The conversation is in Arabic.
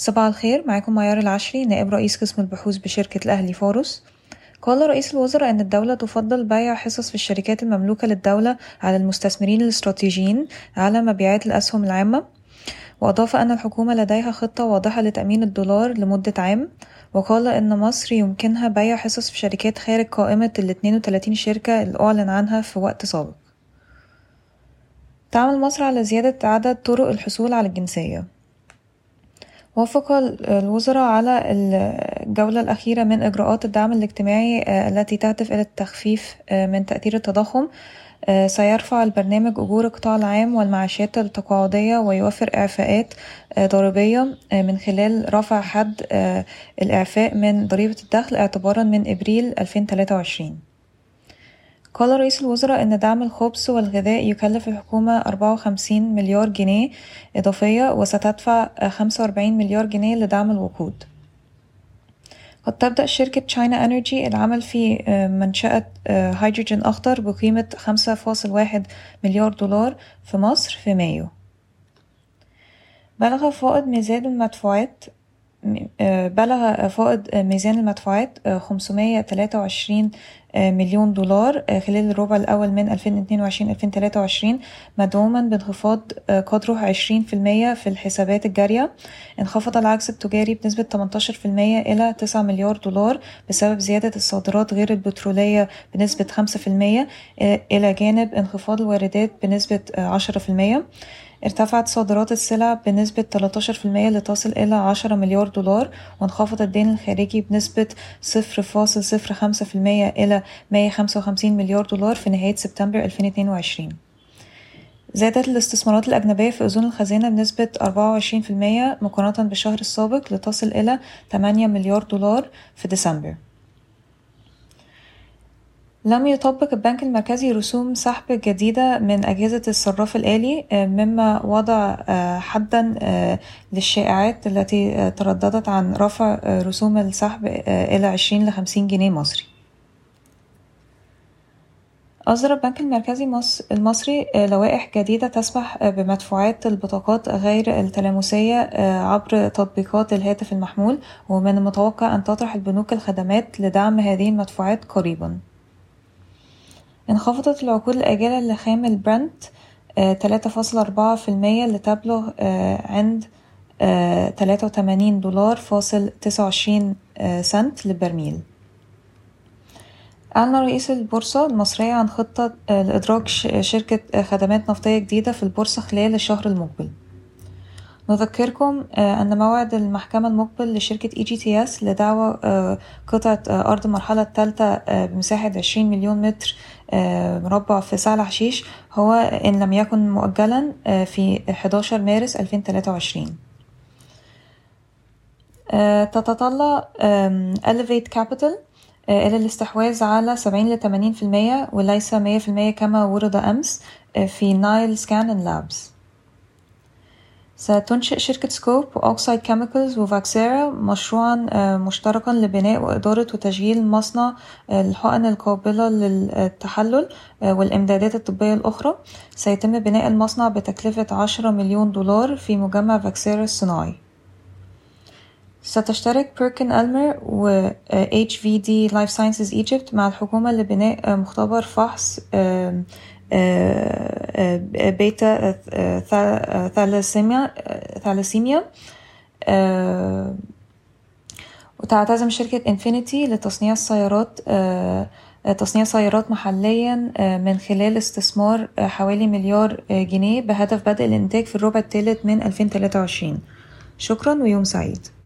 صباح الخير معاكم معيار العشري نائب رئيس قسم البحوث بشركة الأهلي فارس قال رئيس الوزراء أن الدولة تفضل بيع حصص في الشركات المملوكة للدولة على المستثمرين الاستراتيجيين على مبيعات الأسهم العامة. وأضاف أن الحكومة لديها خطة واضحة لتأمين الدولار لمدة عام. وقال إن مصر يمكنها بيع حصص في شركات خارج قائمة ال 32 شركة اللي أعلن عنها في وقت سابق. تعمل مصر على زيادة عدد طرق الحصول على الجنسية. وافق الوزراء على الجولة الأخيرة من إجراءات الدعم الاجتماعي التي تهدف إلى التخفيف من تأثير التضخم. سيرفع البرنامج أجور القطاع العام والمعاشات التقاعدية ويوفر إعفاءات ضريبية من خلال رفع حد الإعفاء من ضريبة الدخل اعتبارا من إبريل 2023 قال رئيس الوزراء إن دعم الخبز والغذاء يكلف الحكومة أربعة وخمسين مليار جنيه إضافية وستدفع خمسة وأربعين مليار جنيه لدعم الوقود. قد تبدأ شركة تشاينا انرجي العمل في منشأة هيدروجين أخضر بقيمة خمسة فاصل واحد مليار دولار في مصر في مايو. بلغ فائض ميزان المدفوعات بلغ فائض ميزان المدفوعات خمسمية تلاتة وعشرين مليون دولار خلال الربع الأول من 2022-2023 مدعوما بانخفاض قدره عشرين في المية في الحسابات الجارية. انخفض العجز التجاري بنسبة 18% إلى 9 مليار دولار بسبب زيادة الصادرات غير البترولية بنسبة 5% إلى جانب انخفاض الواردات بنسبة 10% ارتفعت صادرات السلع بنسبة 13% لتصل إلى 10 مليار دولار وانخفض الدين الخارجي بنسبة 0.05% إلى 155 مليار دولار في نهاية سبتمبر 2022 زادت الاستثمارات الأجنبية في أذون الخزانة بنسبة 24% مقارنة بالشهر السابق لتصل إلى 8 مليار دولار في ديسمبر. لم يطبق البنك المركزي رسوم سحب جديدة من أجهزة الصراف الآلي مما وضع حدا للشائعات التي ترددت عن رفع رسوم السحب إلى عشرين لخمسين جنيه مصري. أصدر البنك المركزي المصري لوائح جديدة تسمح بمدفوعات البطاقات غير التلامسية عبر تطبيقات الهاتف المحمول ومن المتوقع أن تطرح البنوك الخدمات لدعم هذه المدفوعات قريباً. انخفضت العقود الآجلة لخام البرنت تلاتة فاصلة أربعة في المية لتبلغ عند تلاتة وتمانين دولار فاصل تسعة وعشرين سنت للبرميل أعلن رئيس البورصة المصرية عن خطة لإدراج شركة خدمات نفطية جديدة في البورصة خلال الشهر المقبل. نذكركم أن موعد المحكمة المقبل لشركة EGTS لدعوى قطعة أرض المرحلة الثالثة بمساحة عشرين مليون متر مربع في سهل حشيش هو إن لم يكن مؤجلا في 11 مارس 2023 تتطلع Elevate Capital إلى الاستحواذ على سبعين لتمانين في المية وليس مية في المية كما ورد أمس في Nile Scan Labs ستنشئ شركة سكوب و Oxide Chemicals وفاكسيرا مشروعا مشتركا لبناء وإدارة وتشغيل مصنع الحقن القابلة للتحلل والإمدادات الطبية الأخرى. سيتم بناء المصنع بتكلفة عشرة مليون دولار في مجمع فاكسيرا الصناعي. ستشترك بيركن ألمر و HVD Life Sciences Egypt مع الحكومة لبناء مختبر فحص بيتا ثالاسيميا وتعتزم شركة انفينيتي لتصنيع السيارات تصنيع سيارات محليا من خلال استثمار حوالي مليار جنيه بهدف بدء الإنتاج في الربع الثالث من 2023 شكرا ويوم سعيد.